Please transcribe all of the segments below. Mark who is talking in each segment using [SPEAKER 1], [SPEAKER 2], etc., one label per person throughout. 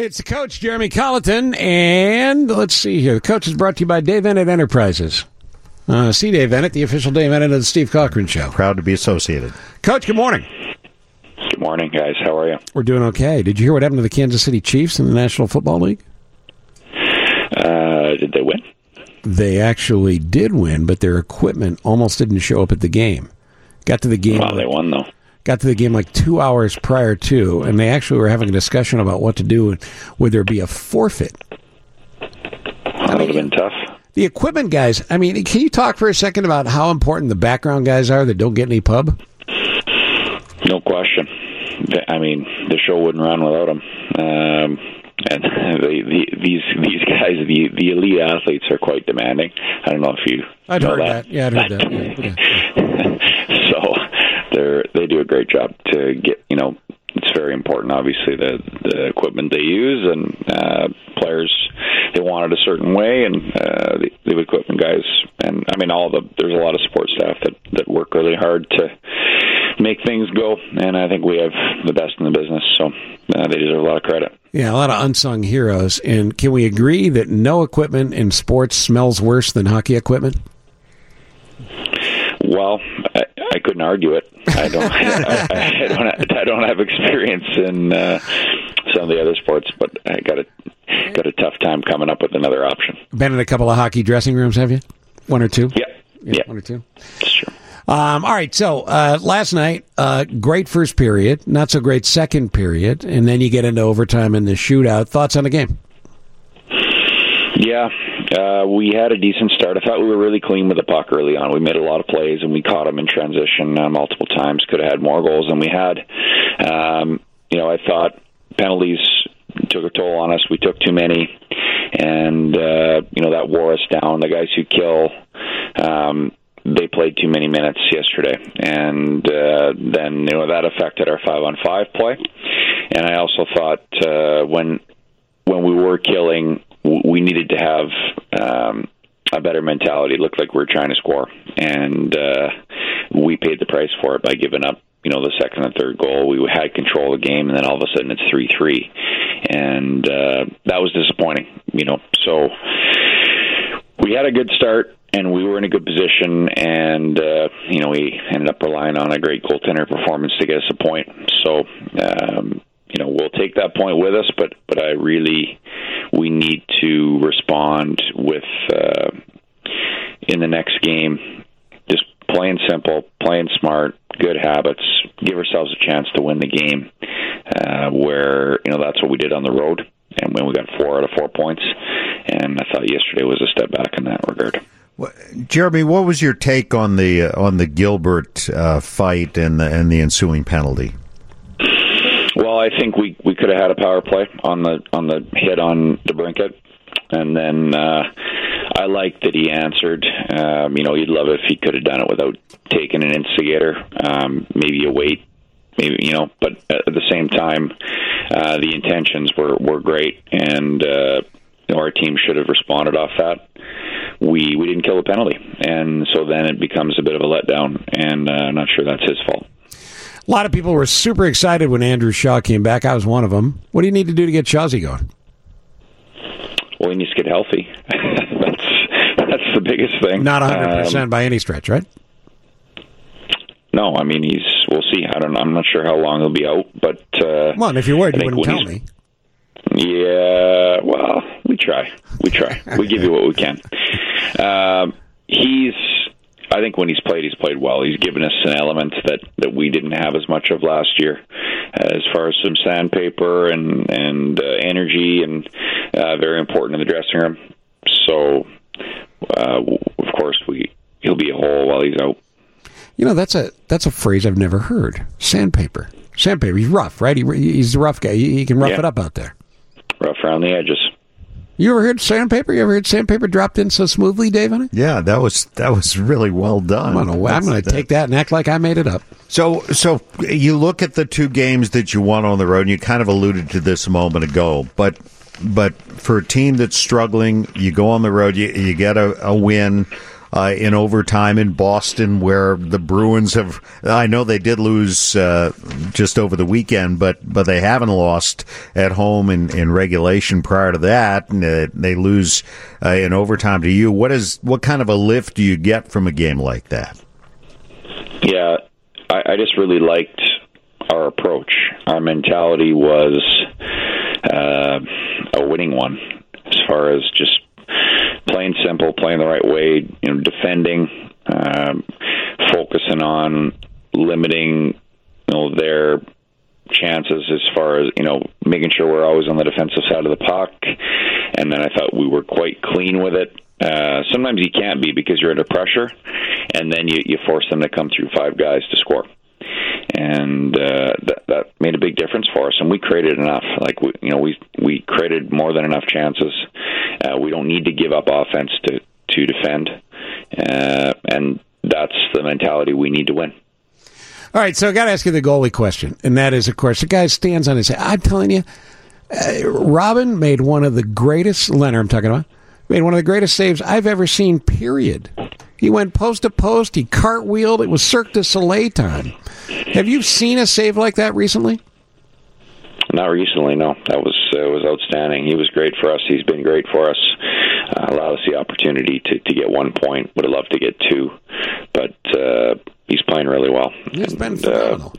[SPEAKER 1] It's the coach, Jeremy Colliton, and let's see here. The coach is brought to you by Dave Eanet Enterprises. Uh, see Dave Eanet, the official Dave Eanet of the Steve Cochran Show.
[SPEAKER 2] Proud to be associated.
[SPEAKER 1] Coach, good morning.
[SPEAKER 3] Good morning, guys. How are you?
[SPEAKER 1] We're doing okay. Did you hear what happened to the Kansas City Chiefs in the National Football League?
[SPEAKER 3] Uh, did they win?
[SPEAKER 1] They actually did win, but their equipment almost didn't show up at the game. Got to the game.
[SPEAKER 3] Well, they won though.
[SPEAKER 1] Got to the game like two hours prior to, and they actually were having a discussion about what to do. Would there be a forfeit?
[SPEAKER 3] That would have been tough.
[SPEAKER 1] The equipment guys, I mean, can you talk for a second about how important the background guys are that don't get any pub?
[SPEAKER 3] No question. I mean, the show wouldn't run without them. Um, and the, the, these these guys, the the elite athletes, are quite demanding. I don't know if you
[SPEAKER 1] I'd heard
[SPEAKER 3] that.
[SPEAKER 1] that. Yeah, I'd heard that. Yeah, yeah.
[SPEAKER 3] so they're they do a great job to get you know it's very important obviously the the equipment they use and uh players they want it a certain way and uh the, the equipment guys and I mean all the there's a lot of support staff that that work really hard to make things go and I think we have the best in the business so uh, they deserve a lot of credit
[SPEAKER 1] Yeah, a lot of unsung heroes. And can we agree that no equipment in sports smells worse than hockey equipment?
[SPEAKER 3] Well, I, couldn't argue it. I don't. I, I, I don't. I don't have experience in uh, some of the other sports, but I got a got a tough time coming up with another option.
[SPEAKER 1] Been in a couple of hockey dressing rooms, have you? One or two?
[SPEAKER 3] Yeah, yeah,
[SPEAKER 1] One or two.
[SPEAKER 3] true.
[SPEAKER 1] Um, all right. So uh, last night, uh, great first period, not so great second period, and then you get into overtime and the shootout. Thoughts on the game?
[SPEAKER 3] Yeah, uh, we had a decent start. I thought we were really clean with the puck early on. We made a lot of plays and we caught them in transition uh, multiple times. Could have had more goals than we had. Um, you know, I thought penalties took a toll on us. We took too many, and uh, you know that wore us down. The guys who kill. Um, they played too many minutes yesterday, and uh, then you know that affected our five on five play. And I also thought uh, when when we were killing, we needed to have um, a better mentality. It looked like we were trying to score, and uh, we paid the price for it by giving up. You know, the second and third goal, we had control of the game, and then all of a sudden it's three three, and uh, that was disappointing. You know, so we had a good start and we were in a good position and uh you know we ended up relying on a great goaltender performance to get us a point so um you know we'll take that point with us but but I really we need to respond with uh in the next game. Just playing simple playing smart good habits. Give ourselves a chance to win the game uh where you know that's what we did on the road. And when we got four out of four points and I thought yesterday was a step back in that regard.
[SPEAKER 2] Jeremy, what was your take on the uh, on the Gilbert uh, fight and the and the ensuing penalty?
[SPEAKER 3] I think we we could have had a power play on the on the hit on the brinket, and then uh, I like that he answered. Um, you know, you'd love if he could have done it without taking an instigator. Um, maybe a wait, maybe you know, but at the same time, uh, the intentions were were great, and uh, our team should have responded off that. We we didn't kill the penalty, and so then it becomes a bit of a letdown, and uh, I'm not sure that's his fault.
[SPEAKER 1] A lot of people were super excited when Andrew Shaw came back. I was one of them. What do you need to do to get Shawsy going?
[SPEAKER 3] Well, he needs to get healthy. that's that's the biggest thing.
[SPEAKER 1] Not 100%
[SPEAKER 3] Um,
[SPEAKER 1] by any stretch, right?
[SPEAKER 3] no, I mean he's. We'll see. I don't. I'm not sure how long he'll be out, but uh,
[SPEAKER 1] Well, and if you're worried, you wouldn't tell me.
[SPEAKER 3] Yeah, well, we try. We try. we give you what we can. Um, he's. I think when he's played, he's played well. He's given us an element that that we didn't have as much of last year, as far as some sandpaper and and uh, energy, and uh, very important in the dressing room. So, uh, of course, we he'll be a hole while he's out.
[SPEAKER 1] You know, that's a that's a phrase I've never heard. Sandpaper. Sandpaper. He's rough, right? He, he's the rough guy. He, he can rough
[SPEAKER 3] Yeah.
[SPEAKER 1] it up out there.
[SPEAKER 3] Rough around the edges.
[SPEAKER 1] You ever heard sandpaper? You ever heard sandpaper dropped in so smoothly, Dave? On it?
[SPEAKER 2] Yeah, that was that was really well done.
[SPEAKER 1] I'm gonna, gonna take that and act like I made it up.
[SPEAKER 2] So, so you look at the two games that you won on the road, and you kind of alluded to this a moment ago. But, but for a team that's struggling, you go on the road, you, you get a, a win. Uh, in overtime in Boston, where the Bruins have. I know they did lose uh, just over the weekend, but but they haven't lost at home in, in regulation prior to that. And, uh, they lose uh, in overtime to you. What is what kind of a lift do you get from a game like that?
[SPEAKER 3] Yeah, I, I just really liked our approach. Our mentality was uh, a winning one, as far as just playing simple, playing the right way, you know, defending, um, focusing on limiting, you know, their chances as far as you know making sure we're always on the defensive side of the puck. And then I thought we were quite clean with it. Uh, sometimes you can't be because you're under pressure and then you, you force them to come through five guys to score and uh, that that made a big difference for us. And we created enough. Like we, you know, we we created more than enough chances. Uh, we don't need to give up offense to to defend, uh, and that's the mentality we need to win.
[SPEAKER 1] All right, so I got to ask you the goalie question, and that is, of course, the guy stands on his head. I'm telling you, uh, Robin made one of the greatest. Lehner, I'm talking about, made one of the greatest saves I've ever seen. Period. He went post to post. He cartwheeled. It was Cirque du Soleil time. Have you seen a save like that recently?
[SPEAKER 3] Not recently, no. That was uh, was outstanding. He was great for us. He's been great for us. Uh, allowed us the opportunity to to get one point. Would have loved to get two, but uh, he's playing really well.
[SPEAKER 1] He's been uh, phenomenal.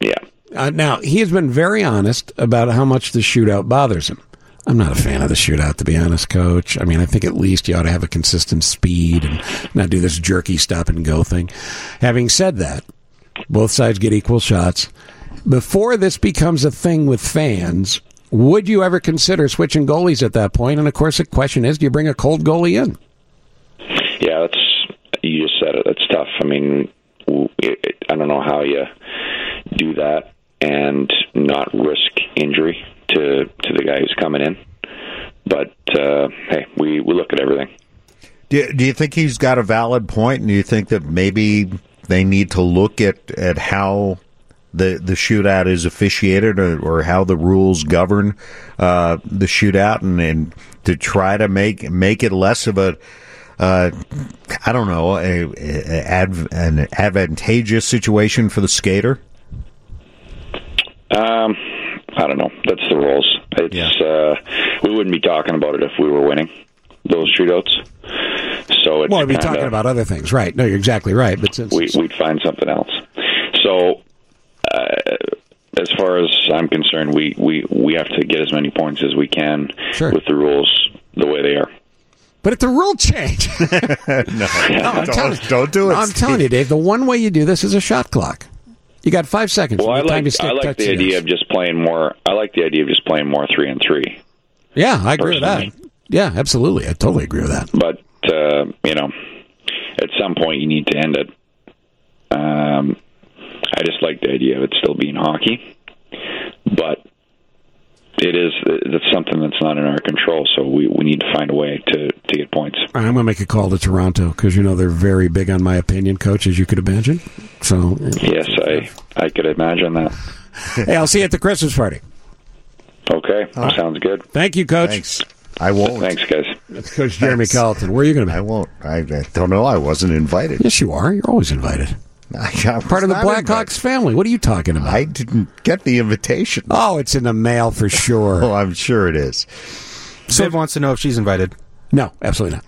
[SPEAKER 3] yeah.
[SPEAKER 1] Uh, now he has been very honest about how much the shootout bothers him. I'm not a fan of the shootout, to be honest, Coach. I mean, I think at least you ought to have a consistent speed and not do this jerky stop and go thing. Having said that, both sides get equal shots. Before this becomes a thing with fans, would you ever consider switching goalies at that point? And of course, the question is, do you bring a cold goalie in?
[SPEAKER 3] Yeah, that's you just said it. That's tough. I mean, I don't know how you do that and not risk injury to to the guy who's coming in. But uh, hey, we we look at everything.
[SPEAKER 2] Do you, do you think he's got a valid? And do you think that maybe they need to look at, at how the the shootout is officiated or, or how the rules govern uh, the shootout and, and to try to make make it less of a uh, I don't know a, a, an advantageous situation for the skater.
[SPEAKER 3] Um, I don't know. That's the rules. It's yeah. uh, we wouldn't be talking about it if we were winning those shootouts. So it's
[SPEAKER 1] well, we'd be talking about other things, right? No, you're exactly right. But since
[SPEAKER 3] we, would find something else. So, uh, as far as I'm concerned, we, we we have to get as many points as we can
[SPEAKER 1] sure.
[SPEAKER 3] with the rules the way they are.
[SPEAKER 1] But it's a rule change.
[SPEAKER 2] no, no don't, don't, do it.
[SPEAKER 1] I'm telling you, Dave. The one way you do this is a shot clock. You got five seconds.
[SPEAKER 3] Well, I like, I like the idea of just playing more. I like the idea of just playing more three and three.
[SPEAKER 1] Yeah, I agree personally. with that. Yeah, absolutely. I totally agree with that.
[SPEAKER 3] But uh, you know, at some point you need to end it. Um, I just like the idea of it still being hockey, but it is it's something that's not in our control. So we, we need to find a way to, to get points.
[SPEAKER 1] I'm going to make a call to Toronto because you know they're very big on my opinion, coach, as you could imagine. So
[SPEAKER 3] yes, I I could imagine that.
[SPEAKER 1] hey, I'll see you at the Christmas party.
[SPEAKER 3] Okay, right. sounds good.
[SPEAKER 1] Thank you, coach.
[SPEAKER 2] Thanks. I won't.
[SPEAKER 3] Thanks, guys.
[SPEAKER 1] That's Coach Jeremy Thanks. Colliton. Where are you going to be?
[SPEAKER 2] I won't. I don't know. I wasn't invited.
[SPEAKER 1] Yes, you are. You're always invited. Part of the Blackhawks family. What are you talking about?
[SPEAKER 2] I didn't get the invitation.
[SPEAKER 1] Oh, it's in the mail for sure.
[SPEAKER 2] oh, I'm sure it is.
[SPEAKER 4] So, Viv wants to know if she's invited.
[SPEAKER 1] No, absolutely not.